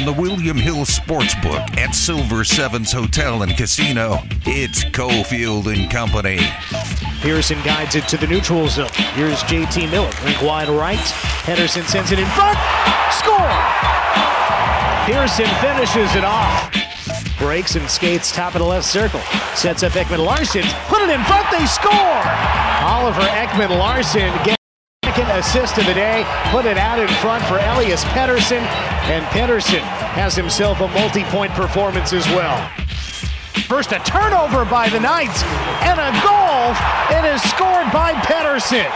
from the William Hill Sportsbook at Silver Sevens Hotel and Casino, it's Cofield and Company. Pearson guides it to the neutral zone. Here's JT Miller. Rink wide right. Pettersson sends it in front. Score! Pearson finishes it off. Breaks and skates top of the left circle. Sets up Ekman Larsson. Put it in front. They score! Oliver Ekman Larsson gets second assist of the day. Put it out in front for Elias Pettersson. And Pettersson has himself a multi-point performance as well. First, a turnover by the Knights and a goal. It is scored by Pettersson.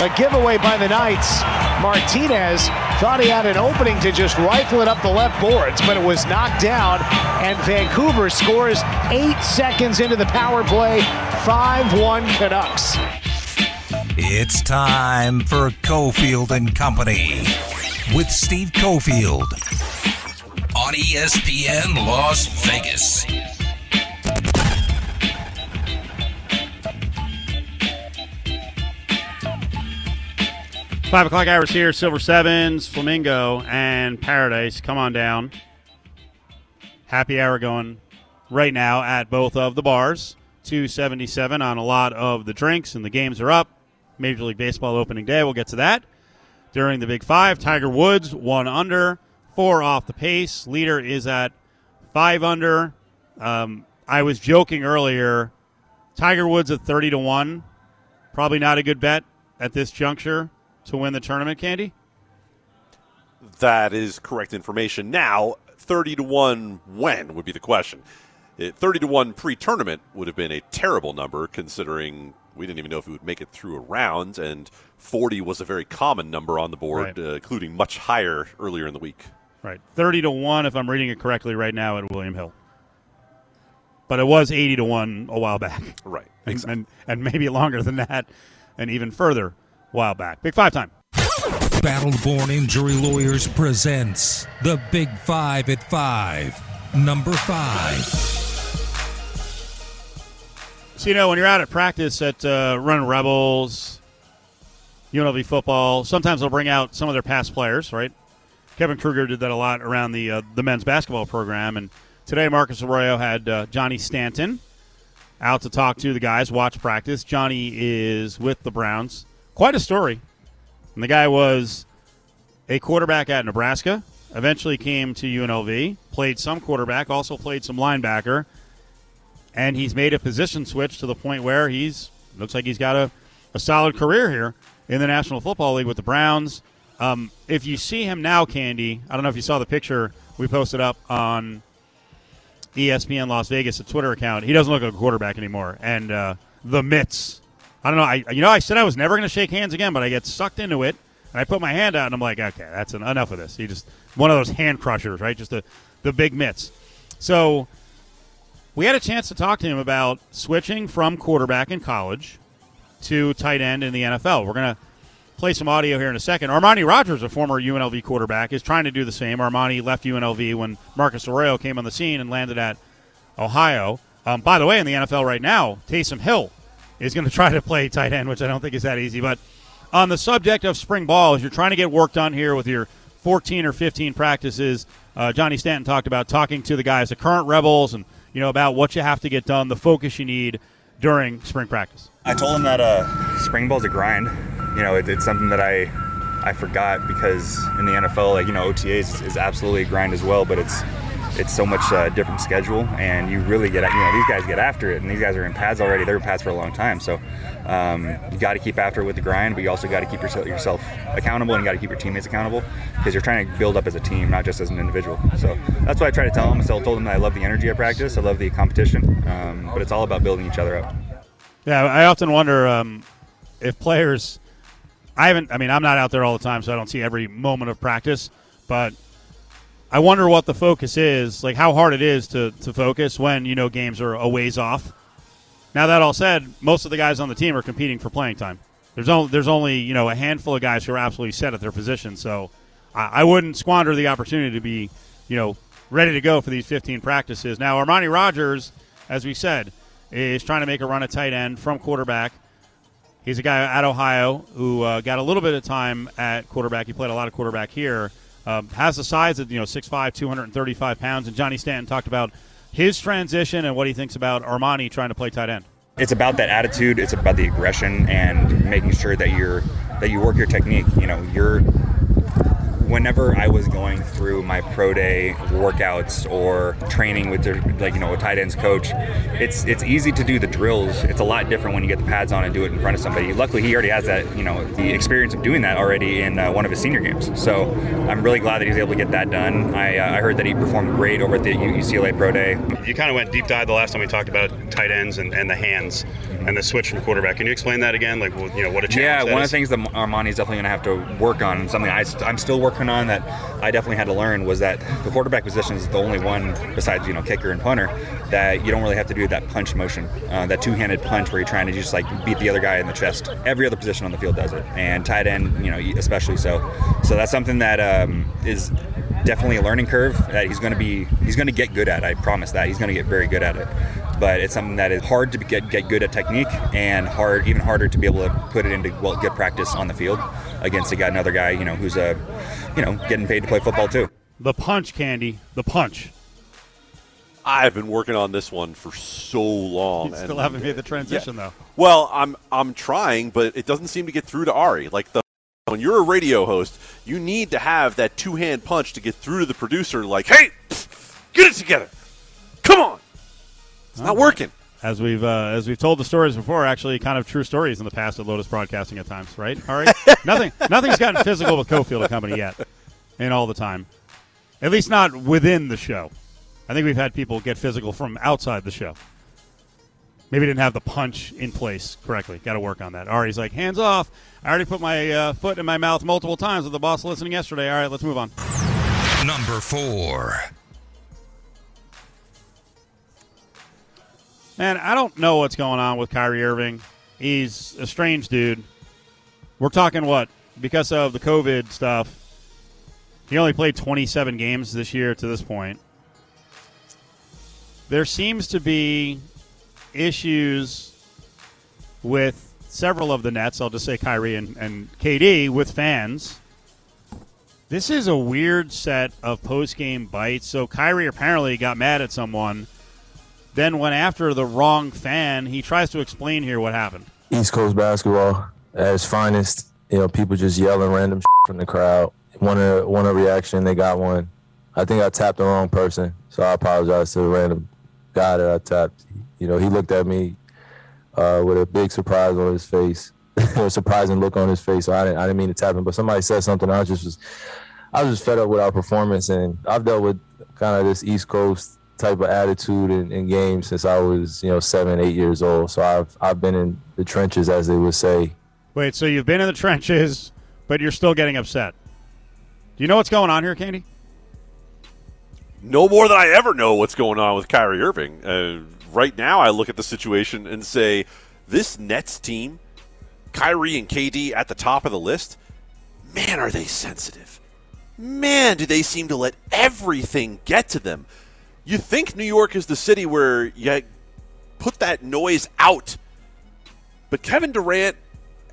A giveaway by the Knights. Martinez thought he had an opening to just rifle it up the left boards, but it was knocked down. And Vancouver scores eight seconds into the power play. 5 1 Canucks. It's time for Cofield and Company with Steve Cofield on ESPN Las Vegas. Five o'clock hours here, Silver Sevens, Flamingo, and Paradise. Come on down. Happy hour going right now at both of the bars. 277 on a lot of the drinks, and the games are up. Major League Baseball opening day. We'll get to that. During the Big Five, Tiger Woods, one under, four off the pace. Leader is at five under. Um, I was joking earlier. Tiger Woods at 30 to 1. Probably not a good bet at this juncture to win the tournament, Candy? That is correct information. Now, 30 to 1 when would be the question. 30 to 1 pre tournament would have been a terrible number considering we didn't even know if he would make it through a round, and 40 was a very common number on the board, Right. uh, including much higher earlier in the week. Right. 30 to 1 if I'm reading it correctly right now at William Hill. But it was 80 to 1 a while back. Right. And, Exactly. and, and maybe longer than that and even further a while back. Big 5 time. Battleborn Injury Lawyers presents the Big Five at Five. Number five. So, you know, when you're out at practice at uh, Running Rebels, UNLV football, sometimes they'll bring out some of their past players, right? Kevin Kruger did that a lot around the uh, the men's basketball program, and today Marcus Arroyo had uh, Johnny Stanton out to talk to the guys, watch practice. Johnny is with the Browns. Quite a story. And the guy was a quarterback at Nebraska, eventually came to UNLV, played some quarterback, also played some linebacker, and he's made a position switch to the point where he's looks like he's got a, a solid career here in the National Football League with the Browns. Um, if you see him now, Candy, I don't know if you saw the picture we posted up on ESPN Las Vegas, a Twitter account. He doesn't look like a quarterback anymore, and uh, the mitts. I don't know. I you know I said I was never going to shake hands again, but I get sucked into it, and I put my hand out, and I'm like, okay, that's en- enough of this. He just one of those hand crushers, right? Just the the big mitts. So we had a chance to talk to him about switching from quarterback in college to tight end in the NFL. We're going to play some audio here in a second. Armani Rogers, a former UNLV quarterback, is trying to do the same. Armani left UNLV when Marcus Arroyo came on the scene and landed at Ohio. Um, by the way, in the NFL right now, Taysom Hill is going to try to play tight end, which I don't think is that easy. But on the subject of spring ball, as you're trying to get work done here with your 14 or 15 practices, uh, Johnny Stanton talked about talking to the guys, the current Rebels, and you know about what you have to get done, the focus you need during spring practice. I told him that uh, spring ball's a grind. You know, it, it's something that I I forgot because in the NFL, like you know, OTAs is, is absolutely a grind as well, but it's it's so much uh, different schedule, and you really get at you know these guys get after it, and these guys are in pads already. They're in pads for a long time, so um, you got to keep after it with the grind, but you also got to keep yourself yourself accountable, and you got to keep your teammates accountable because you're trying to build up as a team, not just as an individual. So that's what I try to tell them. I told them that I love the energy of practice, I love the competition, um, but it's all about building each other up. Yeah, I often wonder um, if players. I haven't. I mean, I'm not out there all the time, so I don't see every moment of practice. But I wonder what the focus is, like how hard it is to to focus when you know games are a ways off. Now that all said, most of the guys on the team are competing for playing time. There's only there's only you know a handful of guys who are absolutely set at their position. So I, I wouldn't squander the opportunity to be you know ready to go for these 15 practices. Now Armani Rogers, as we said, is trying to make a run at tight end from quarterback. He's a guy at Ohio who uh, got a little bit of time at quarterback. He played a lot of quarterback here. Um, has the size of you know 6'5", 235 pounds, and Johnny Stanton talked about his transition and what he thinks about Armani trying to play tight end. It's about that attitude. It's about the aggression and making sure that you're that you work your technique. You know, you're whenever I was going through my pro day workouts or training with the, like you know a tight ends coach, it's it's easy to do the drills. It's a lot different when you get the pads on and do it in front of somebody. Luckily, he already has that you know the experience of doing that already in uh, one of his senior games. So I'm really glad that he's able to get that done. I, uh, I heard that he performed great over at the UCLA pro day. You kind of went deep dive the last time we talked about tight ends and, and the hands and the switch from quarterback. Can you explain that again? Like you know what a challenge. Yeah, one is? of the things that Armani's definitely going to have to work on, something I, I'm still working on that I definitely had to learn was that the quarterback position is the only one besides you know kicker and punter that you don't really have to do that punch motion, uh, that two-handed punch where you're trying to just like beat the other guy in the chest. Every other position on the field does it, and tight end, you know, especially so. So that's something that um, is definitely a learning curve that he's going to be he's going to get good at. I promise that he's going to get very good at it. But it's something that is hard to get get good at technique and hard even harder to be able to put it into well good practice on the field against a guy, another guy you know who's a you know getting paid to play football too. The punch, Candy. The punch. I've been working on this one for so long. You still and- haven't made the transition though. Well, I'm I'm trying, but it doesn't seem to get through to Ari. Like the when you're a radio host, you need to have that two hand punch to get through to the producer. Like, hey, get it together. Come on. It's not working. As we've uh, as we've told the stories before, actually, kind of true stories in the past at Lotus Broadcasting at times, right? All right, nothing nothing's gotten physical with Cofield and Company yet, and all the time, at least not within the show. I think we've had people get physical from outside the show. Maybe didn't have the punch in place correctly. Got to work on that. Ari's like, hands off. I already put my uh, foot in my mouth multiple times with the boss listening yesterday. All right, let's move on. Number four. Man, I don't know what's going on with Kyrie Irving. He's a strange dude. We're talking what? Because of the COVID stuff, he only played 27 games this year to this point. There seems to be issues with several of the Nets. I'll just say Kyrie and, and KD with fans. This is a weird set of post game bites. So Kyrie apparently got mad at someone then went after the wrong fan. He tries to explain here what happened. East Coast basketball at its finest. You know, people just yelling random from the crowd. Want a a reaction? They got one. I think I tapped the wrong person, so I apologize to the random guy that I tapped. You know, he looked at me uh, with a big surprise on his face, a surprising look on his face. So I didn't I didn't mean to tap him, but somebody said something. I just was I was just fed up with our performance, and I've dealt with kind of this East Coast type of attitude in, in games since I was, you know, seven, eight years old. So I've I've been in the trenches, as they would say. Wait, so you've been in the trenches, but you're still getting upset. Do you know what's going on here, Candy? No more than I ever know what's going on with Kyrie Irving. Uh, right now, I look at the situation and say, this Nets team, Kyrie and KD at the top of the list, man, are they sensitive. Man, do they seem to let everything get to them. You think New York is the city where you put that noise out. But Kevin Durant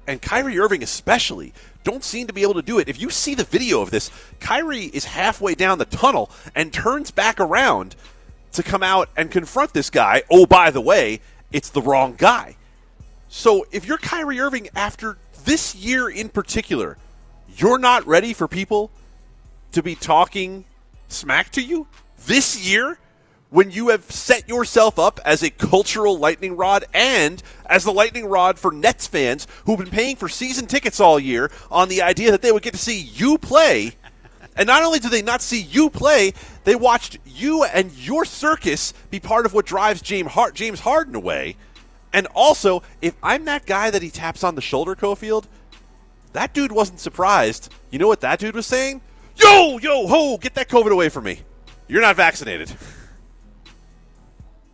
and Kyrie Irving, especially, don't seem to be able to do it. If you see the video of this, Kyrie is halfway down the tunnel and turns back around to come out and confront this guy. Oh, by the way, it's the wrong guy. So if you're Kyrie Irving after this year in particular, you're not ready for people to be talking smack to you this year when you have set yourself up as a cultural lightning rod and as the lightning rod for Nets fans who've been paying for season tickets all year on the idea that they would get to see you play. And not only do they not see you play, they watched you and your circus be part of what drives James, Hard- James Harden away. And also, if I'm that guy that he taps on the shoulder, Cofield, that dude wasn't surprised. You know what that dude was saying? Yo, yo, ho, get that COVID away from me. You're not vaccinated.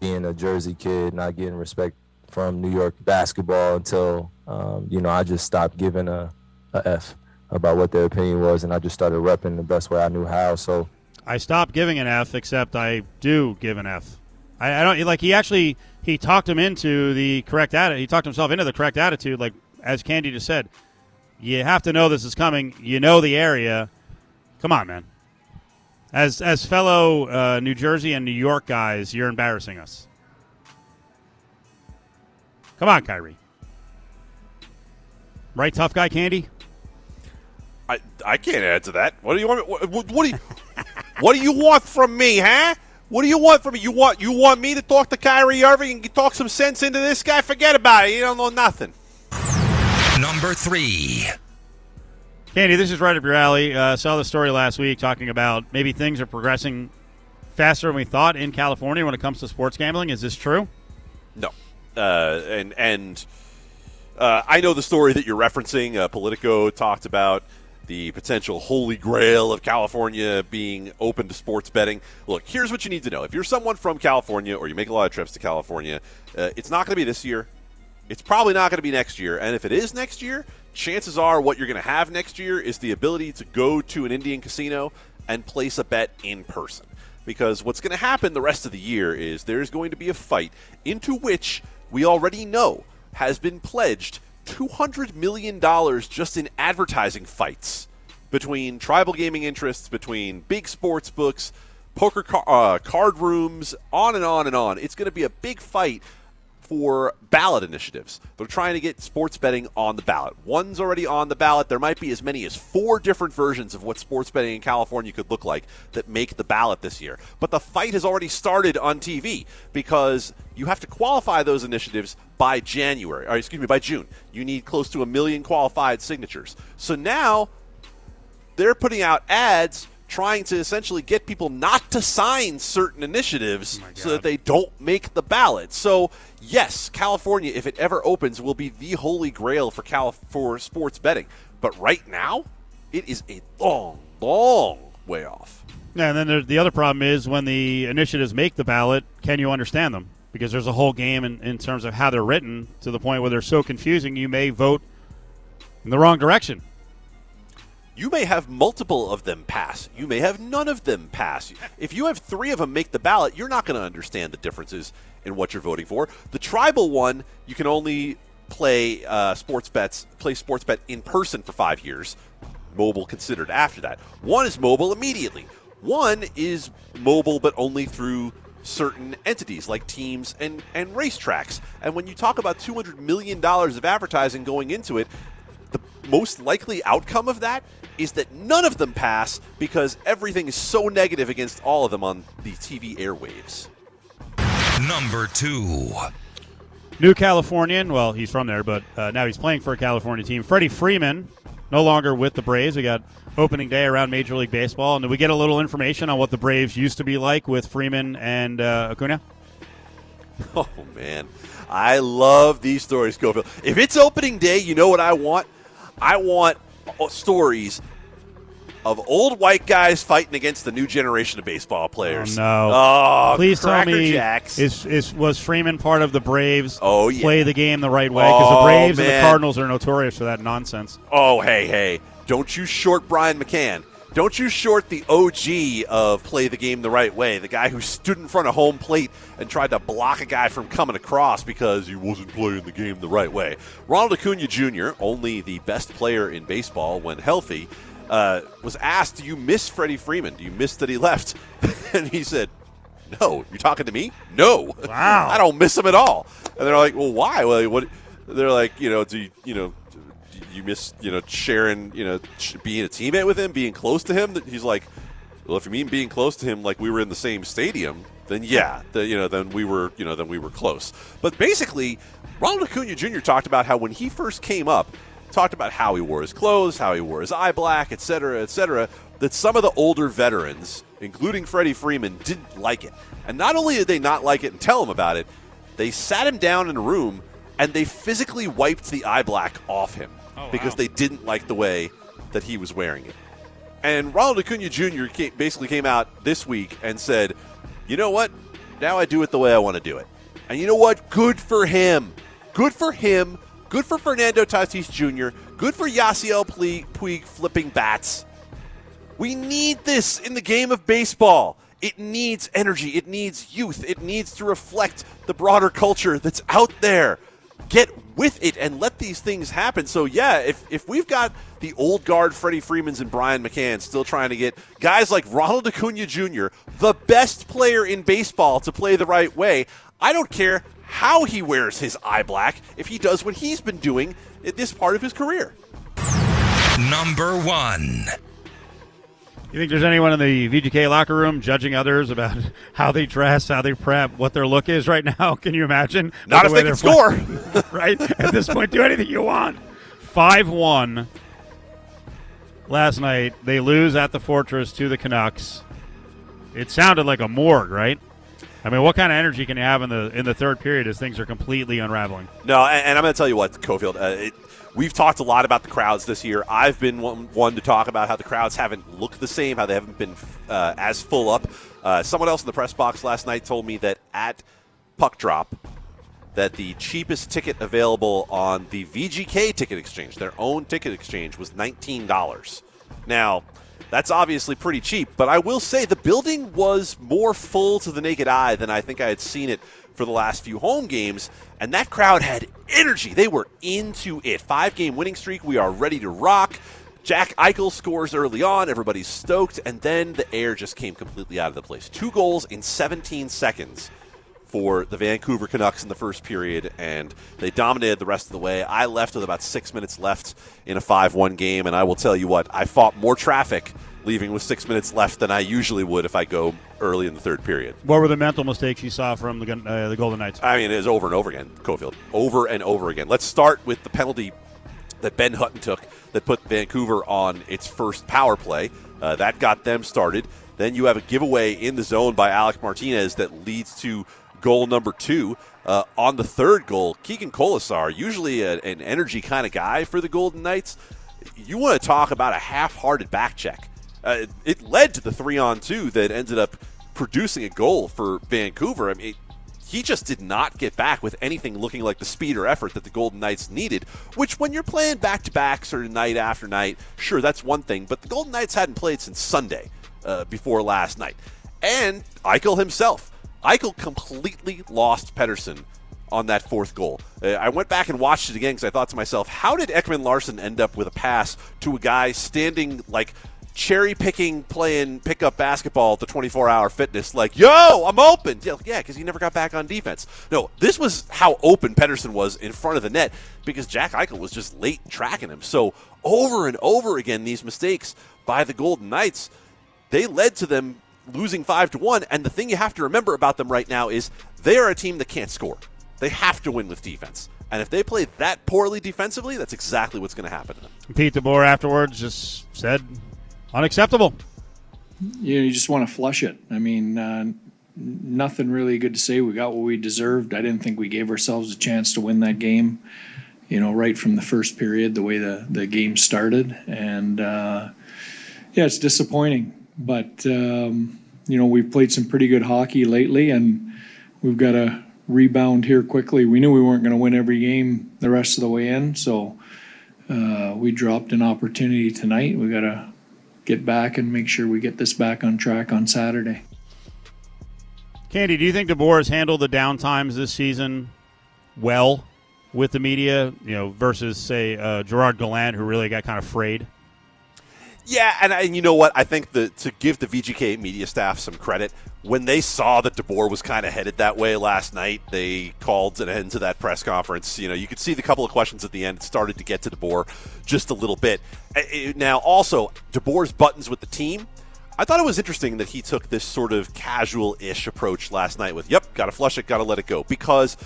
Being a Jersey kid, not getting respect from New York basketball until um, you know I just stopped giving a, a f about what their opinion was, and I just started repping the best way I knew how. So I stopped giving an F, except I do give an F. I, I don't like. He actually he talked him into the correct attitude. He talked himself into the correct attitude. Like as Candy just said, you have to know this is coming. You know the area. Come on, man. As as fellow uh, New Jersey and New York guys, you're embarrassing us. Come on, Kyrie. Right, tough guy, Candy. I, I can't add to that. What do you want? What, what, what do you What do you want from me, huh? What do you want from me? You want you want me to talk to Kyrie Irving and talk some sense into this guy? Forget about it. You don't know nothing. Number three. Candy, this is right up your alley. Uh, saw the story last week talking about maybe things are progressing faster than we thought in California when it comes to sports gambling. Is this true? No, uh, and and uh, I know the story that you're referencing. Uh, Politico talked about the potential holy grail of California being open to sports betting. Look, here's what you need to know: if you're someone from California or you make a lot of trips to California, uh, it's not going to be this year. It's probably not going to be next year. And if it is next year, chances are what you're going to have next year is the ability to go to an Indian casino and place a bet in person. Because what's going to happen the rest of the year is there's going to be a fight into which we already know has been pledged $200 million just in advertising fights between tribal gaming interests, between big sports books, poker car- uh, card rooms, on and on and on. It's going to be a big fight for ballot initiatives. They're trying to get sports betting on the ballot. One's already on the ballot. There might be as many as four different versions of what sports betting in California could look like that make the ballot this year. But the fight has already started on TV because you have to qualify those initiatives by January, or excuse me, by June. You need close to a million qualified signatures. So now they're putting out ads trying to essentially get people not to sign certain initiatives Oh so that they don't make the ballot. So, yes, California, if it ever opens, will be the holy grail for Cal- for sports betting. But right now, it is a long, long way off. Yeah, and then the other problem is when the initiatives make the ballot, can you understand them? Because there's a whole game in, in terms of how they're written to the point where they're so confusing you may vote in the wrong direction. You may have multiple of them pass. You may have none of them pass. If you have three of them make the ballot, you're not going to understand the differences in what you're voting for. The tribal one, you can only play uh, sports bets, play sports bet in person for five years. Mobile considered after that. One is mobile immediately. One is mobile, but only through certain entities like teams and, and racetracks. And when you talk about $200 million of advertising going into it, the most likely outcome of that is that none of them pass because everything is so negative against all of them on the TV airwaves. Number two. New Californian, well, he's from there, but uh, now he's playing for a California team. Freddie Freeman, no longer with the Braves. We got opening day around Major League Baseball. And did we get a little information on what the Braves used to be like with Freeman and uh, Acuna? Oh man, I love these stories, Cofield. If it's opening day, you know what I want? I want stories of old white guys fighting against the new generation of baseball players. Oh, no. Oh, Please tell me, Jacks. is, is was Freeman part of the Braves? Oh, yeah. play the game the right way because Oh, the Braves and the. Cardinals are notorious for that nonsense. Oh, hey, hey. Don't you short Brian McCann. Don't you short the OG of play the game the right way, the guy who stood in front of home plate and tried to block a guy from coming across because he wasn't playing the game the right way. Ronald Acuna Jr., only the best player in baseball when healthy, uh, was asked, Do you miss Freddie Freeman? Do you miss that he left? and he said, No. You talking to me? No. Wow. I don't miss him at all. And they're like, Well, why? Well, what? They're like, you know, do you, you know, you miss, you know, sharing, you know, being a teammate with him, being close to him? He's like, well, if you mean being close to him, like we were in the same stadium, then yeah, the, you know, then we were, you know, then we were close. But basically, Ronald Acuna Jr. talked about how when he first came up, talked about how he wore his clothes, how he wore his eye black, etc., cetera, et cetera. That some of the older veterans, including Freddie Freeman, didn't like it. And not only did they not like it and tell him about it, they sat him down in a room and they physically wiped the eye black off him Oh, because they didn't like the way that he was wearing it. And Ronald Acuna Jr. Came, basically came out this week and said, "You know what? Now I do it the way I want to do it." And you know what? Good for him. Good for him. Good for Fernando Tatis Jr. Good for Yasiel Puig flipping bats. We need this in the game of baseball. It needs energy. It needs youth. It needs to reflect the broader culture that's out there. Get with it and let these things happen. So yeah, if if we've got the old guard Freddie Freemans and Brian McCann still trying to get guys like Ronald Acuna Jr., the best player in baseball, to play the right way, I don't care how he wears his eye black if he does what he's been doing at this part of his career. Number one. You think there's anyone in the VGK locker room judging others about how they dress, how they prep, what their look is right now? Can you imagine? Not The if way they can score. right? At this point, do anything you want. 5 1 last night. They lose at the Fortress to the Canucks. It sounded like a morgue, right? I mean, what kind of energy can you have in the in the third period as things are completely unraveling? No, and, and I'm going to tell you what, Cofield. Uh, it, we've talked a lot about the crowds this year. I've been one, one to talk about how the crowds haven't looked the same, how they haven't been uh, as full up. Uh, someone else in the press box last night told me that at puck drop, that the cheapest ticket available on the VGK ticket exchange, their own ticket exchange, was $19. Now, that's obviously pretty cheap, but I will say the building was more full to the naked eye than I think I had seen it for the last few home games, and that crowd had energy. They were into it. Five game winning streak. We are ready to rock. Jack Eichel scores early on. Everybody's stoked, and then the air just came completely out of the place. Two goals in 17 seconds for the Vancouver Canucks in the first period, and they dominated the rest of the way. I left with about six minutes left in a 5 1 game, and I will tell you what, I fought more traffic leaving with six minutes left than I usually would if I go early in the third period. What were the mental mistakes you saw from the uh, the Golden Knights? I mean, it is over and over again, Cofield. Over and over again. Let's start with the penalty that Ben Hutton took that put Vancouver on its first power play. Uh, that got them started. Then you have a giveaway in the zone by Alec Martinez that leads to goal number two. Uh, on the third goal, Keegan Kolesar, usually a, an energy kind of guy for the Golden Knights, you want to talk about a half-hearted back check. Uh, it led to the three-on-two that ended up producing a goal for Vancouver. I mean, he just did not get back with anything looking like the speed or effort that the Golden Knights needed. Which, when you're playing back to back, sort of night after night, sure, that's one thing. But the Golden Knights hadn't played since Sunday uh, before last night. And Eichel himself. Eichel completely lost Pettersson on that fourth goal. Uh, I went back and watched it again because I thought to myself, how did Ekman Larsson end up with a pass to a guy standing like cherry picking, playing pickup basketball at the 24 hour fitness, like, yo, I'm open. Yeah, because he never got back on defense. No, this was how open Pettersson was in front of the net because Jack Eichel was just late tracking him. So, over and over again, these mistakes by the Golden Knights, they led to them losing 5 to 1. And the thing you have to remember about them right now is they are a team that can't score. They have to win with defense. And if they play that poorly defensively, that's exactly what's going to happen to them. Pete DeBoer afterwards just said, unacceptable. you, know, you just want to flush it. I mean, uh, nothing really good to say. We got what we deserved. I didn't think we gave ourselves a chance to win that game. You know, right from the first period, the way the the game started, and uh, yeah, it's disappointing. But um, you know, we've played some pretty good hockey lately, and we've got to rebound here quickly. We knew we weren't going to win every game the rest of the way in, so uh, we dropped an opportunity tonight. We got to get back and make sure we get this back on track on Saturday. Candy, do you think DeBoer has handled the downtimes this season well with the media, you know, versus, say, uh, Gerard Gallant, who really got kind of frayed? Yeah, and, and you know what? I think the, to give the VGK media staff some credit, when they saw that DeBoer was kind of headed that way last night, they called an end to that press conference. You know, you could see the couple of questions at the end started to get to DeBoer just a little bit. Now, also, DeBoer's buttons with the team. I thought it was interesting that he took this sort of casual-ish approach last night with, "Yep, got to flush it, got to let it go," because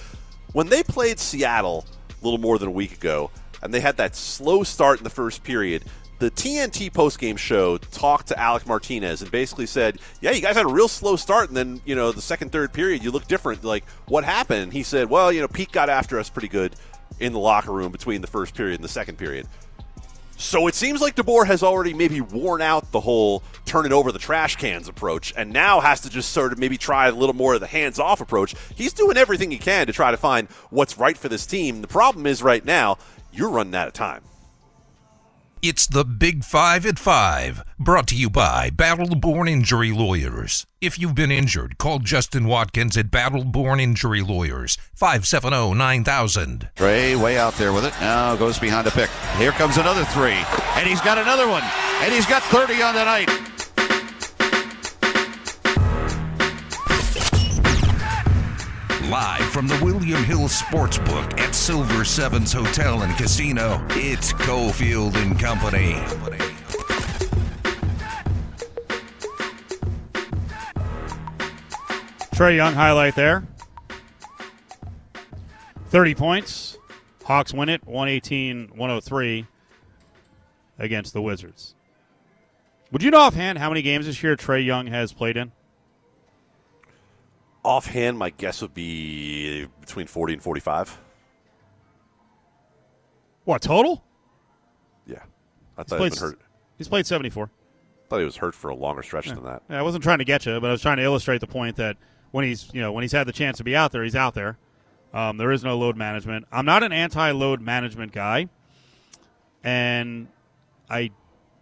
when they played Seattle a little more than a week ago, and they had that slow start in the first period, the TNT postgame show talked to Alec Martinez and basically said, "Yeah, you guys had a real slow start, and then you know the second, third period, you look different. Like, what happened?" He said, "Well, you know, Pete got after us pretty good in the locker room between the first period and the second period." So it seems like DeBoer has already maybe worn out the whole turn it over the trash cans approach and now has to just sort of maybe try a little more of the hands off approach. He's doing everything he can to try to find what's right for this team. The problem is right now, you're running out of time. It's the Big Five at Five, brought to you by Battle Born Injury Lawyers. If you've been injured, call Justin Watkins at Battle Born Injury Lawyers, 570 9000. Trae way out there with it. Now goes behind the pick. Here comes another three. And he's got another one. And he's got 30 on the night. Live from the William Hill Sportsbook at Silver Sevens Hotel and Casino, it's Cofield and Company. Trae Young highlight there. 30 points. Hawks win it 118 103 against the Wizards. Would you know offhand how many games this year Trae Young has played in? Offhand, my guess would be between 40 and 45. What, total? Yeah. I He's thought played, hurt. he's played 74. I thought he was hurt for a longer stretch Yeah. than that. Yeah, I wasn't trying to get you, but I was trying to illustrate the point that when he's you know when he's had the chance to be out there, he's out there. Um, there is no load management. I'm not an anti-load management guy, and I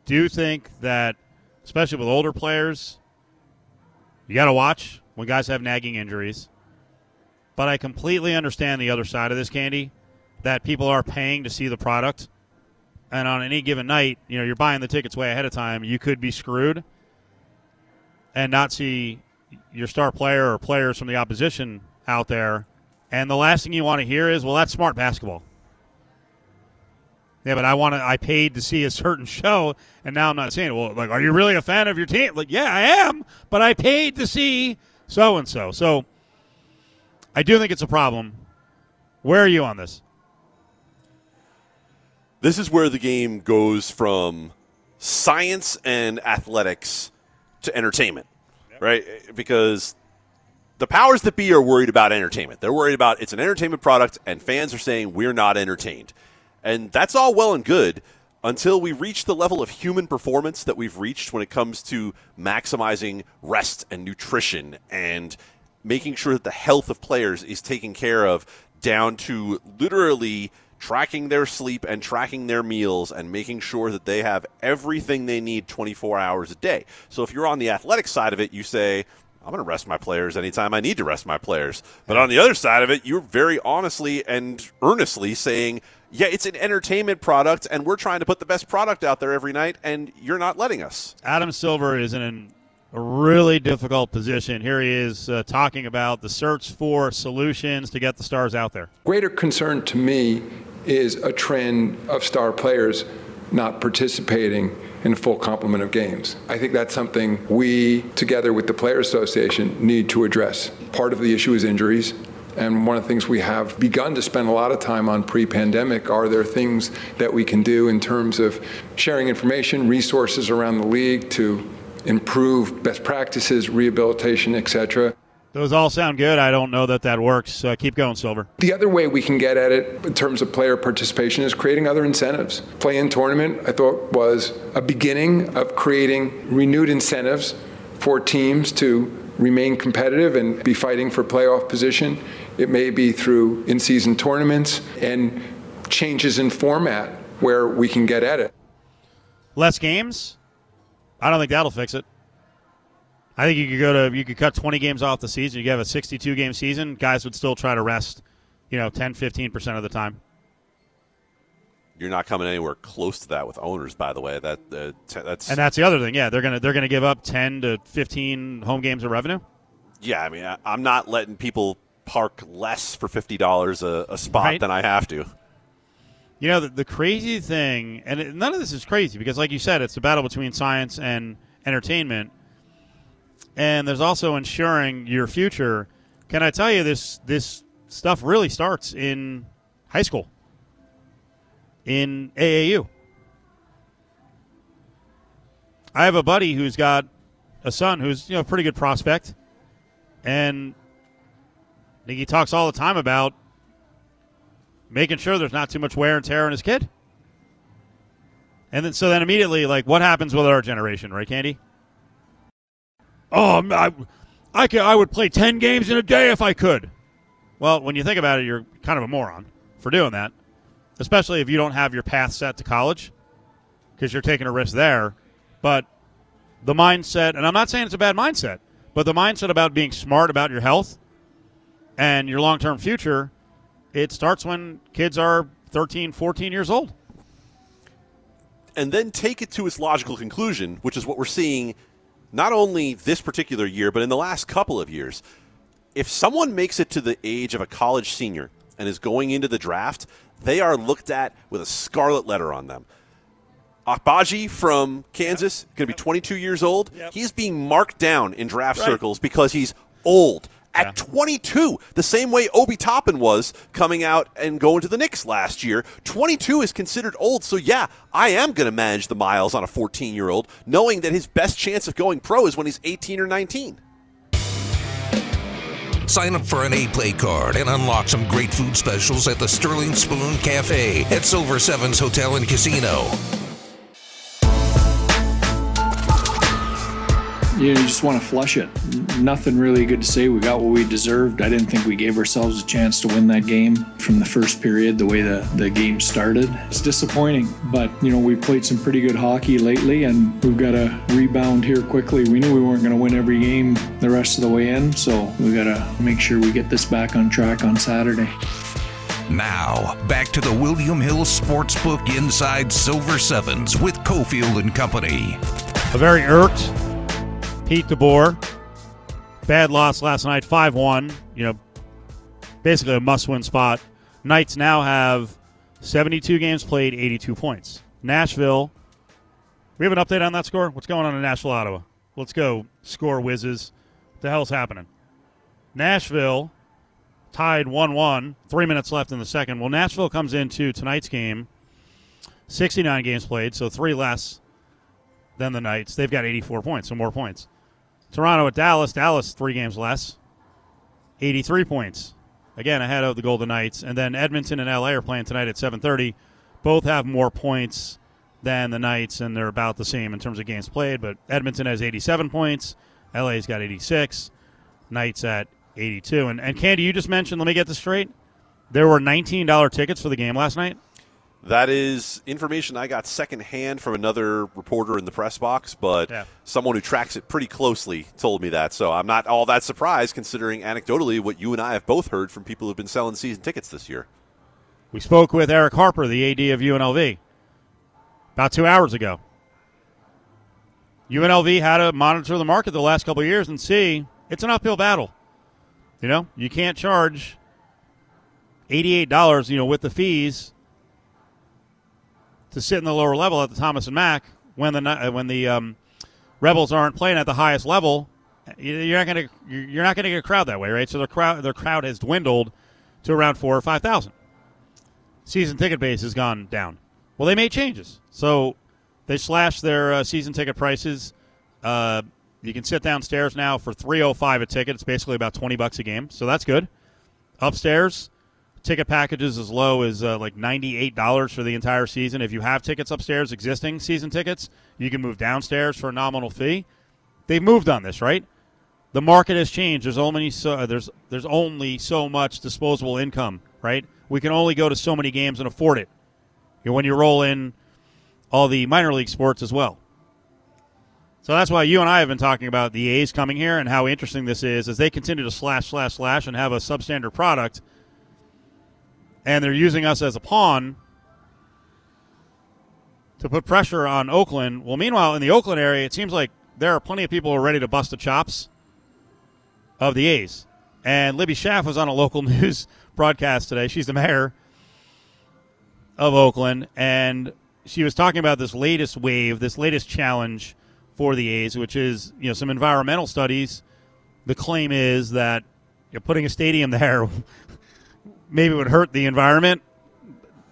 do think that, especially with older players, you got to watch when guys have nagging injuries. But I completely understand the other side of this, Candy, that people are paying to see the product and on any given night, you know, you're buying the tickets way ahead of time, you could be screwed and not see your star player or players from the opposition out there. And the last thing you want to hear is, "Well, that's smart basketball." Yeah, but I want to. I paid to see a certain show, and now I'm not seeing it. "Well, like, are you really a fan of your team?" Like, yeah, I am, but I paid to see so and so. So, I do think it's a problem. Where are you on this? This is where the game goes from science and athletics to entertainment, right? Because the powers that be are worried about entertainment. They're worried about it's an entertainment product, and fans are saying we're not entertained. And that's all well and good until we reach the level of human performance that we've reached when it comes to maximizing rest and nutrition and making sure that the health of players is taken care of down to literally tracking their sleep and tracking their meals and making sure that they have everything they need 24 hours a day. So if you're on the athletic side of it, you say, I'm going to rest my players anytime I need to rest my players. But on the other side of it, you're very honestly and earnestly saying, yeah, it's an entertainment product, and we're trying to put the best product out there every night, and you're not letting us. Adam Silver is in a really difficult position. Here he is uh, talking about the search for solutions to get the stars out there. Greater concern to me is a trend of star players not participating in a full complement of games. I think that's something we, together with the Player Association, need to address. Part of the issue is injuries. And one of the things we have begun to spend a lot of time on pre pandemic are there things that we can do in terms of sharing information, resources around the league to improve best practices, rehabilitation, et cetera. Those all sound good. I don't know that that works. Uh, keep going, Silver. The other way we can get at it in terms of player participation is creating other incentives. Play in tournament, I thought, was a beginning of creating renewed incentives for teams to remain competitive and be fighting for playoff position. It may be through in season tournaments and changes in format where we can get at it. Less games? I don't think that'll fix it. I think you could go to you could cut 20 games off the season. You could have a 62 game season. Guys would still try to rest, you know, 10, 15 percent of the time. You're not coming anywhere close to that with owners, by the way. That uh, t- that's And that's the other thing. Yeah, they're gonna they're gonna give up 10 to 15 home games of revenue. yeah. I mean, I, I'm not letting people park less for fifty dollars a, spot Right. than I have to. You know, the, the crazy thing, and it, none of this is crazy because, like you said, it's a battle between science and entertainment. And there's also ensuring your future. Can I tell you this? This stuff really starts in high school, in AAU. I have a buddy who's got a son who's you know a pretty good prospect, and He talks all the time about making sure there's not too much wear and tear on his kid. And then, so then immediately, like, what happens with our generation, right, Candy? Oh, I, I, could, I would play 10 games in a day if I could. Well, when you think about it, you're kind of a moron for doing that, especially if you don't have your path set to college. because you're taking a risk there. But the mindset, and I'm not saying it's a bad mindset, but the mindset about being smart about your health and your long term future, it starts when kids are 13, 14 years old. And then take it to its logical conclusion, which is what we're seeing not only this particular year, but in the last couple of years. If someone makes it to the age of a college senior and is going into the draft, they are looked at with a scarlet letter on them. Agbaji from Kansas, going to be 22 years old. He's being marked down in draft Right. circles because he's old. At 22, the same way Obi Toppin was coming out and going to the Knicks last year, 22 is considered old. So, yeah, I am going to manage the miles on a 14 year old, knowing that his best chance of going pro is when he's 18 or 19. Sign up for an A Play card and unlock some great food specials at the Sterling Spoon Cafe at Silver Sevens Hotel and Casino. You, know, you just want to flush it. Nothing really good to say. We got what we deserved. I didn't think we gave ourselves a chance to win that game from the first period, the way the, the game started. It's disappointing, but you know we've played some pretty good hockey lately, and we've got to rebound here quickly. We knew we weren't going to win every game the rest of the way in, so we got to make sure we get this back on track on Saturday. Now, back to the William Hill Sportsbook Inside Silver Sevens with Cofield and Company. A very irked Pete DeBoer. Bad loss last night, 5 1. You know, basically a must win spot. Knights now have 72 games played, 82 points. Nashville, we have an update on that score? What's going on in Nashville, Ottawa? Let's go, score whizzes. What the hell's happening? Nashville tied 1 1, three minutes left in the second. Well, Nashville comes into tonight's game, 69 games played, so three less than the Knights. They've got 84 points, so more points. Toronto at Dallas. Dallas three games less, 83 points. Again, ahead of the Golden Knights. And then Edmonton and LA are playing tonight at 7:30. Both have more points than the Knights, and they're about the same in terms of games played. But Edmonton has 87 points. LA's got 86. Knights at 82. And, and Candy, you just mentioned. Let me get this straight. There were $19 tickets for the game last night. That is information I got secondhand from another reporter in the press box, but Yeah. someone who tracks it pretty closely told me that. So I'm not all that surprised, considering anecdotally what you and I have both heard from people who've been selling season tickets this year. We spoke with Erick Harper, the AD of UNLV, about two hours ago. UNLV had to monitor the market the last couple of years and see it's an uphill battle. You know, you can't charge eighty-eight dollars, you know, with the fees to sit in the lower level at the Thomas and Mack when the uh, when the um, Rebels aren't playing at the highest level. you- You're not going to you're not going to get a crowd that way, right? So their crowd their crowd has dwindled to around four or five thousand season ticket base has gone down. Well, they made changes. So they slashed their uh, season ticket prices. Uh, you can sit downstairs now for 305 a ticket. It's basically about 20 bucks a game. So that's good. Upstairs, ticket packages as low as uh, like $98 for the entire season. If you have tickets upstairs, existing season tickets, you can move downstairs for a nominal fee. They've moved on this, right? the market has changed. There's only so there's there's only so much disposable income, right? We can only go to so many games and afford it. Know, when you roll in all the minor league sports as well. So that's why you and I have been talking about the A's coming here and how interesting this is as they continue to slash, slash, slash and have a substandard product. And they're using us as a pawn to put pressure on Oakland. Well, meanwhile, in the Oakland area, it seems like there are plenty of people who are ready to bust the chops of the A's. And Libby Schaaf was on a local news broadcast today. She's the mayor of Oakland, and she was talking about this latest wave, this latest challenge for the A's, which is you know some environmental studies. The claim is that you know, putting a stadium there maybe it would hurt the environment.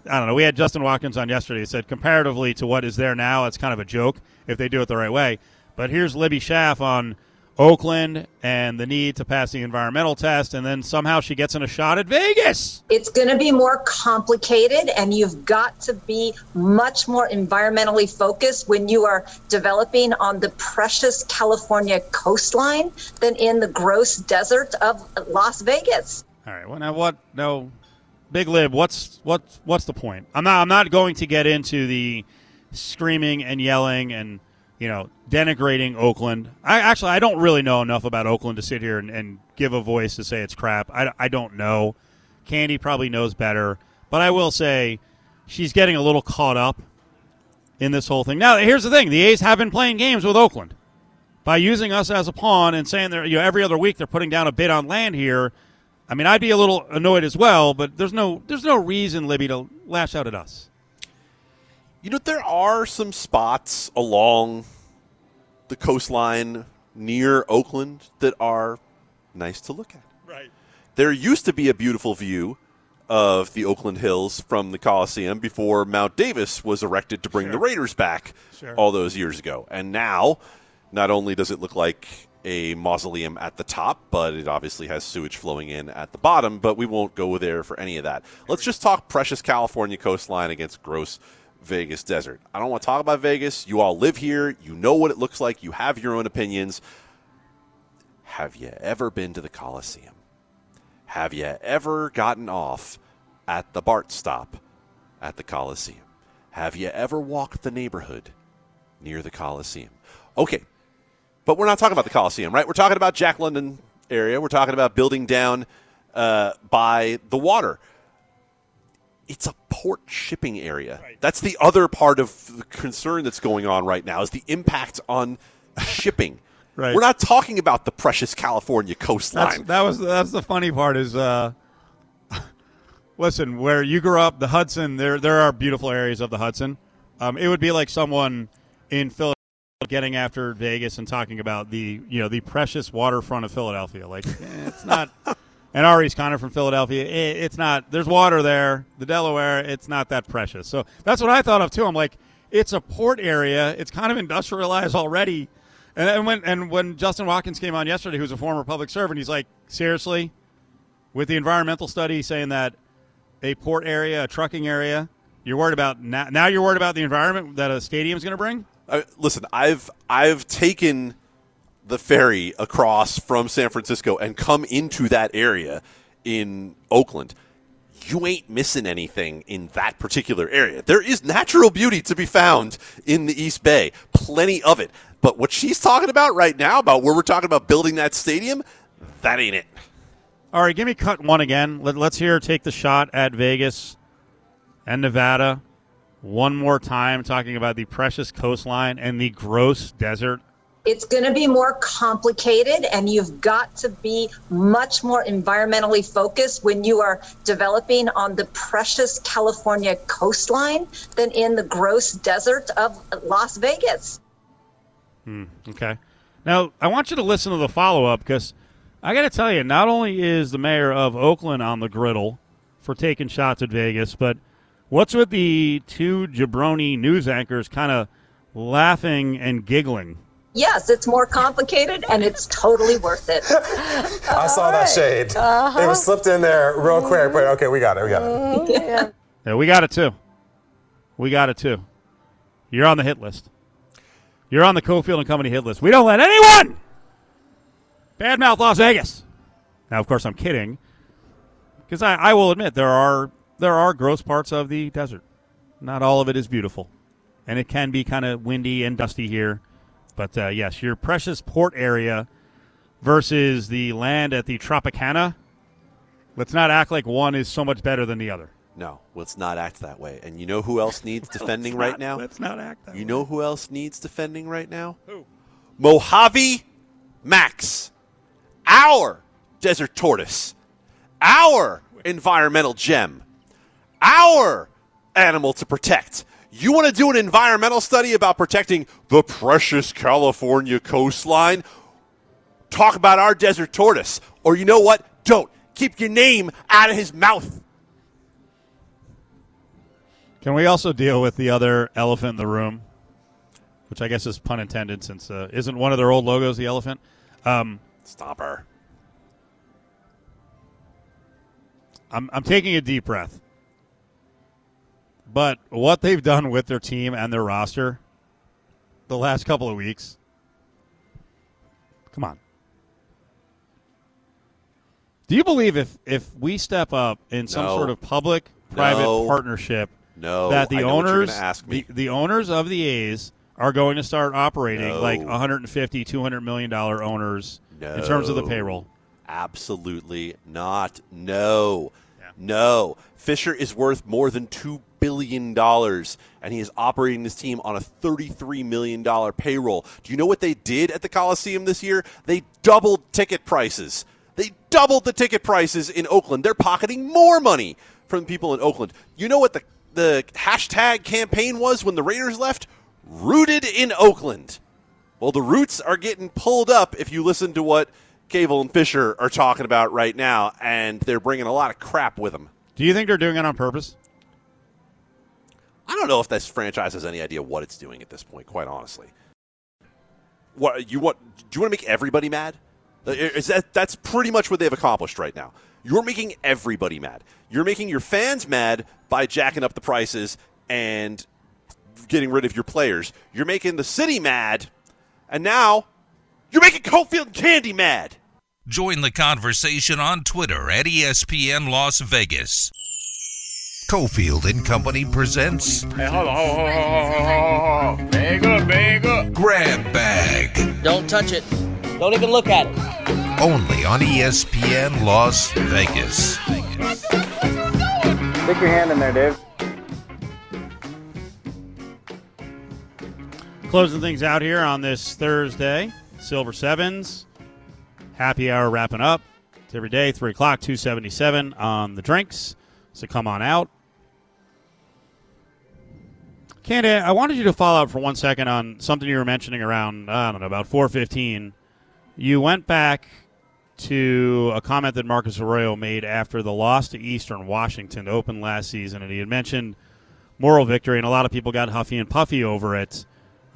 I don't know. We had Justin Watkins on yesterday. He said comparatively to what is there now, it's kind of a joke if they do it the right way. But here's Libby Schaaf on Oakland and the need to pass the environmental test, and then somehow she gets in a shot at Vegas. It's going to be more complicated, and you've got to be much more environmentally focused when you are developing on the precious California coastline than in the gross desert of Las Vegas. All right. Well, now what? No, Big Lib. What's what? What's the point? I'm not. I'm not going to get into the screaming and yelling and you know denigrating Oakland. I actually I don't really know enough about Oakland to sit here and, and give a voice to say it's crap. I, I don't know. Candy probably knows better, but I will say she's getting a little caught up in this whole thing. Now, here's the thing: the A's have been playing games with Oakland by using us as a pawn and saying they're you know every other week they're putting down a bid on land here. I mean, I'd be a little annoyed as well, but there's no there's no reason Libby to lash out at us. You know, there are some spots along the coastline near Oakland that are nice to look at. Right. There used to be a beautiful view of the Oakland Hills from the Coliseum before Mount Davis was erected to bring Sure. the Raiders back Sure. all those years ago. And now, not only does it look like a mausoleum at the top, but it obviously has sewage flowing in at the bottom, but we won't go there for any of that. Let's just talk precious California coastline against gross Vegas desert. I don't want to talk about Vegas. You all live here. You know what it looks like. You have your own opinions. Have you ever been to the Coliseum? Have you ever gotten off at the BART stop at the Coliseum? Have you ever walked the neighborhood near the Coliseum? Okay, but we're not talking about the Coliseum, right? We're talking about Jack London area. We're talking about building down uh, by the water. It's a port shipping area. That's the other part of the concern that's going on right now is the impact on shipping. Right. We're not talking about the precious California That's, coastline. that was that's the funny part is uh, listen where you grew up the Hudson there there are beautiful areas of the Hudson. Um, it would be like someone in Philadelphia getting after Vegas and talking about the you know the precious waterfront of Philadelphia. Like eh, it's not. And Ari's kind of from Philadelphia. It, it's not. There's water there. The Delaware. It's not that precious. So that's what I thought of too. I'm like, it's a port area. It's kind of industrialized already. And then when and when Justin Watkins came on yesterday, who's a former public servant, he's like, seriously, with the environmental study saying that a port area, a trucking area, you're worried about now. Now you're worried about the environment that a stadium's going to bring. Listen, I've I've taken the ferry across from San Francisco and come into that area in Oakland. You ain't missing anything in that particular area. There is natural beauty to be found in the East Bay, plenty of it. But what she's talking about right now, about where we're talking about building that stadium, that ain't it. All right, give me cut one again. Let, let's hear her take the shot at Vegas and Nevada one more time, talking about the precious coastline and the gross desert. It's going to be more complicated, and you've got to be much more environmentally focused when you are developing on the precious California coastline than in the gross desert of Las Vegas. Hmm, okay. Now, I want you to listen to the follow up because I got to tell you, not only is the mayor of Oakland on the griddle for taking shots at Vegas, but what's with the two jabroni news anchors kind of laughing and giggling? Yes, it's more complicated, and it's totally worth it. I saw that shade. Uh-huh. It was slipped in there real quick, but okay, we got it. We got it. Mm-hmm. Yeah, we got it too. We got it too. You're on the hit list. You're on the Cofield and Company hit list. We don't let anyone badmouth Las Vegas. Now, of course, I'm kidding, because I, I will admit there are there are gross parts of the desert. Not all of it is beautiful, and it can be kind of windy and dusty here. But uh, yes, your precious port area versus the land at the Tropicana. Let's not act like one is so much better than the other. No, let's not act that way. And you know who else needs defending right now? let's not act that You know who else needs defending right now? Who? Mojave Max, our desert tortoise, our environmental gem, our animal to protect. You want to do an environmental study about protecting the precious California coastline? Talk about our desert tortoise. Or you know what? Don't. Keep your name out of his mouth. Can we also deal with the other elephant in the room, which I guess is pun intended, since uh, isn't one of their old logos the elephant? Um, Stop her. I'm I'm taking a deep breath, but what they've done with their team and their roster the last couple of weeks, come on. Do you believe if if we step up in some No. sort of public private No. partnership No, that the I know what you're owners. The, the owners of the A's are going to start operating No. like 150, 200 million dollar owners in terms of the payroll. Absolutely not. No. No. Fisher is worth more than $2 billion, and he is operating this team on a $33 million payroll. Do you know what they did at the Coliseum this year? They doubled ticket prices. They doubled the ticket prices in Oakland. They're pocketing more money from people in Oakland. You know what the, the hashtag campaign was when the Raiders left? Rooted in Oakland. Well, the roots are getting pulled up if you listen to what Kaval and Fisher are talking about right now, and they're bringing a lot of crap with them. Do you think they're doing it on purpose? I don't know if this franchise has any idea what it's doing at this point. Quite honestly, what you want? Do you want to make everybody mad? Uh, Is that that's pretty much what they've accomplished right now? You're making everybody mad. You're making your fans mad by jacking up the prices and getting rid of your players. You're making the city mad, and now you're making Cofield and Candy mad. Join the conversation on Twitter at ESPN Las Vegas. Cofield and Company presents Hey, hold on, hold on, hold on, hold on, hold on. Bag up, bag up. Grab Bag. Don't touch it. Don't even look at it. Only on ESPN Las Vegas. Stick your hand in there, Dave. Closing things out here on this Thursday, Silver Sevens. Happy hour wrapping up. It's every day, 3 o'clock, 277 on the drinks. So come on out. Candy, I wanted you to follow up for one second on something you were mentioning around, I don't know, about 415. You went back to a comment that Marcus Arroyo made after the loss to Eastern Washington to open last season, and he had mentioned moral victory, and a lot of people got huffy and puffy over it.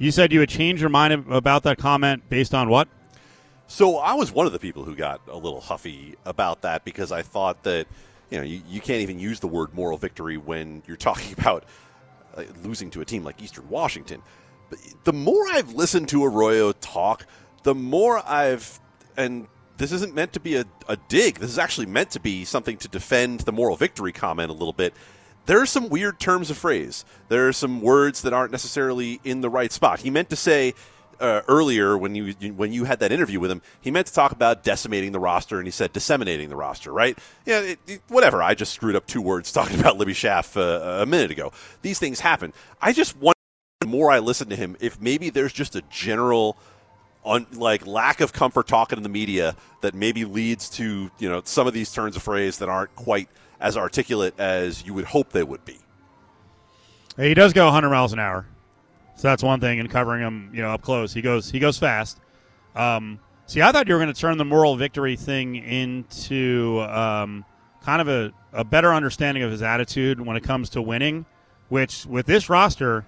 You said you had changed your mind about that comment based on what? So I was one of the people who got a little huffy about that because I thought that you know you, you can't even use the word moral victory when you're talking about uh, losing to a team like Eastern Washington. But the more I've listened to Arroyo talk, the more I've and this isn't meant to be a, a dig. This is actually meant to be something to defend the moral victory comment a little bit. There are some weird terms of phrase. There are some words that aren't necessarily in the right spot. He meant to say uh, earlier when you when you had that interview with him, he meant to talk about decimating the roster, and he said disseminating the roster. Right? Yeah, it, it- whatever. I just screwed up two words talking about Libby Schaaf uh, a minute ago. These things happen. I just wonder the more I listen to him, if maybe there's just a general on like lack of comfort talking to the media that maybe leads to you know some of these turns of phrase that aren't quite as articulate as you would hope they would be. He does go 100 miles an hour, so that's one thing. And covering him, you know, up close, he goes he goes fast. Um, see, I thought you were going to turn the moral victory thing into um, kind of a, a better understanding of his attitude when it comes to winning. Which with this roster,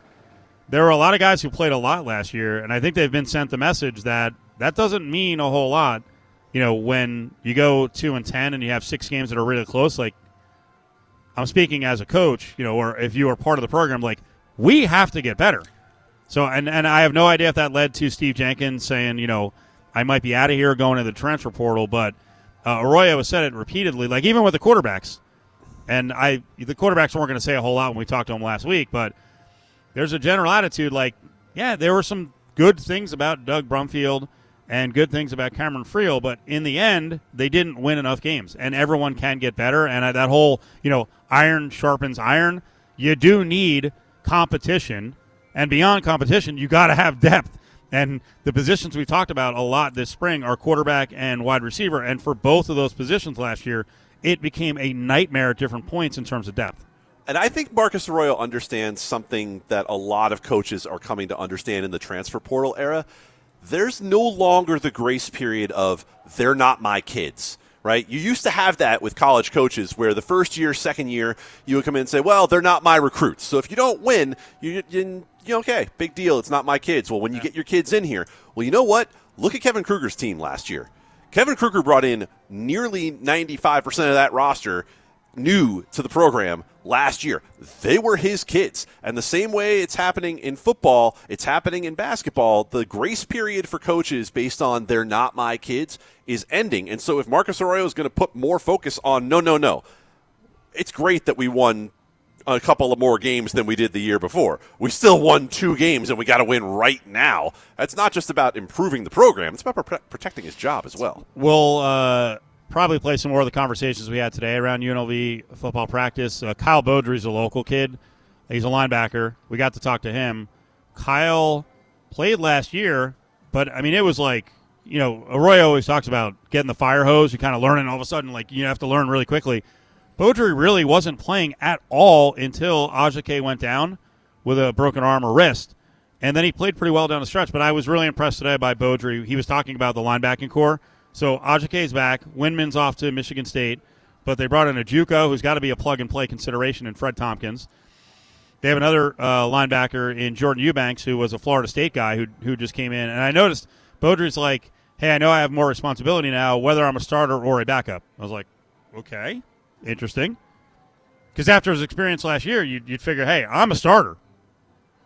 there were a lot of guys who played a lot last year, and I think they've been sent the message that that doesn't mean a whole lot. You know, when you go two and ten and you have six games that are really close, like I'm speaking as a coach, you know, or if you are part of the program, like we have to get better. So, and and I have no idea if that led to Steve Jenkins saying, you know, I might be out of here going to the transfer portal, but uh, Arroyo has said it repeatedly, like even with the quarterbacks. And I, the quarterbacks weren't going to say a whole lot when we talked to them last week, but there's a general attitude like, yeah, there were some good things about Doug Brumfield and good things about Cameron Friel, but in the end, they didn't win enough games, and everyone can get better. And that whole, you know, iron sharpens iron. You do need competition, and beyond competition, you got to have depth. And the positions we talked about a lot this spring are quarterback and wide receiver, and for both of those positions last year, it became a nightmare at different points in terms of depth. And I think Marcus Arroyo understands something that a lot of coaches are coming to understand in the transfer portal era. There's no longer the grace period of they're not my kids, right? You used to have that with college coaches where the first year, second year, you would come in and say, well, they're not my recruits. So if you don't win, you, you, you okay, big deal. It's not my kids. Well, when you get your kids in here, well, you know what? Look at Kevin Kruger's team last year. Kevin Kruger brought in nearly 95% of that roster new to the program last year. They were his kids. And the same way it's happening in football, it's happening in basketball. The grace period for coaches based on they're not my kids is ending. And so if Marcus Arroyo is going to put more focus on no, no, no, it's great that we won a couple of more games than we did the year before. We still won two games, and we got to win right now. That's not just about improving the program; it's about pro- protecting his job as well. We'll uh, probably play some more of the conversations we had today around UNLV football practice. Uh, Kyle Beaudry's a local kid. He's a linebacker. We got to talk to him. Kyle played last year, but I mean, it was like you know, Arroyo always talks about getting the fire hose. You kind of learn and all of a sudden, like you have to learn really quickly. Beaudry really wasn't playing at all until Ajiake went down with a broken arm or wrist. And then he played pretty well down the stretch. But I was really impressed today by Beaudry. He was talking about the linebacking corps. So Ajiake's back. Windmon's off to Michigan State. But they brought in a JUCO who's got to be a plug and play consideration in Fred Tompkins. They have another uh, linebacker in Jordan Eubanks, who was a Florida State guy who, who just came in. And I noticed Beaudry's like, hey, I know I have more responsibility now, whether I'm a starter or a backup. I was like, okay, interesting. Because after his experience last year, you'd, you'd figure, hey, I'm a starter.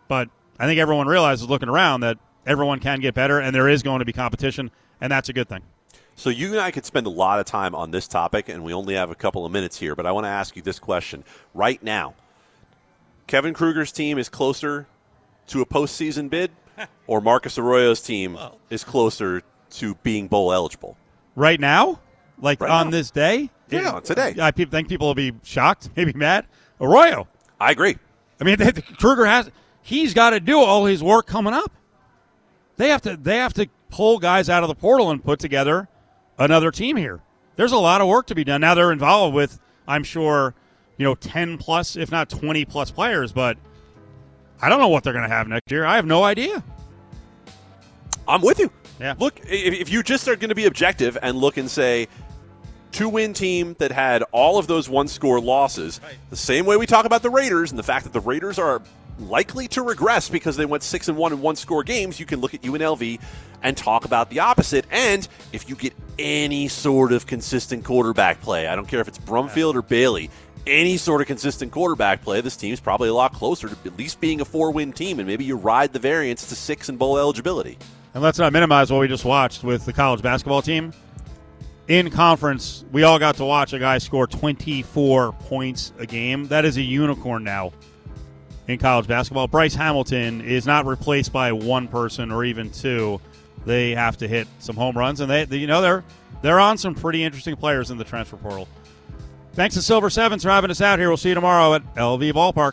But I think everyone realizes looking around that everyone can get better, and there is going to be competition, and that's a good thing. So you and I could spend a lot of time on this topic, and we only have a couple of minutes here. But I want to ask you this question right now: Kevin Kruger's team is closer to a postseason bid, or Marcus Arroyo's team is closer to being bowl eligible? Right now, like Right on now. this day, Yeah, today. I think people will be shocked, maybe mad. Arroyo, I agree. I mean, Kruger has he's got to do all his work coming up. They have to they have to pull guys out of the portal and put together another team here. There's a lot of work to be done. Now they're involved with, I'm sure, you know, ten plus, if not twenty plus players, but I don't know what they're going to have next year. I have no idea. I'm with you. Yeah. Look, if, if you just are going to be objective and look and say, two win team that had all of those one score losses, the same way we talk about the Raiders and the fact that the Raiders are likely to regress because they went six and one in one score games, you can look at UNLV and talk about the opposite. And if you get any sort of consistent quarterback play, I don't care if it's Brumfield or Bailey, any sort of consistent quarterback play, this team's probably a lot closer to at least being a four win team, and maybe you ride the variance to six and bowl eligibility. And let's not minimize what we just watched with the college basketball team. In conference, we all got to watch a guy score 24 points a game. That is a unicorn now in college basketball. Bryce Hamilton is not replaced by one person or even two. They have to hit some home runs, and they, you know, they're they're on some pretty interesting players in the transfer portal. Thanks to Silver Sevens for having us out here. We'll see you tomorrow at LV Ballpark.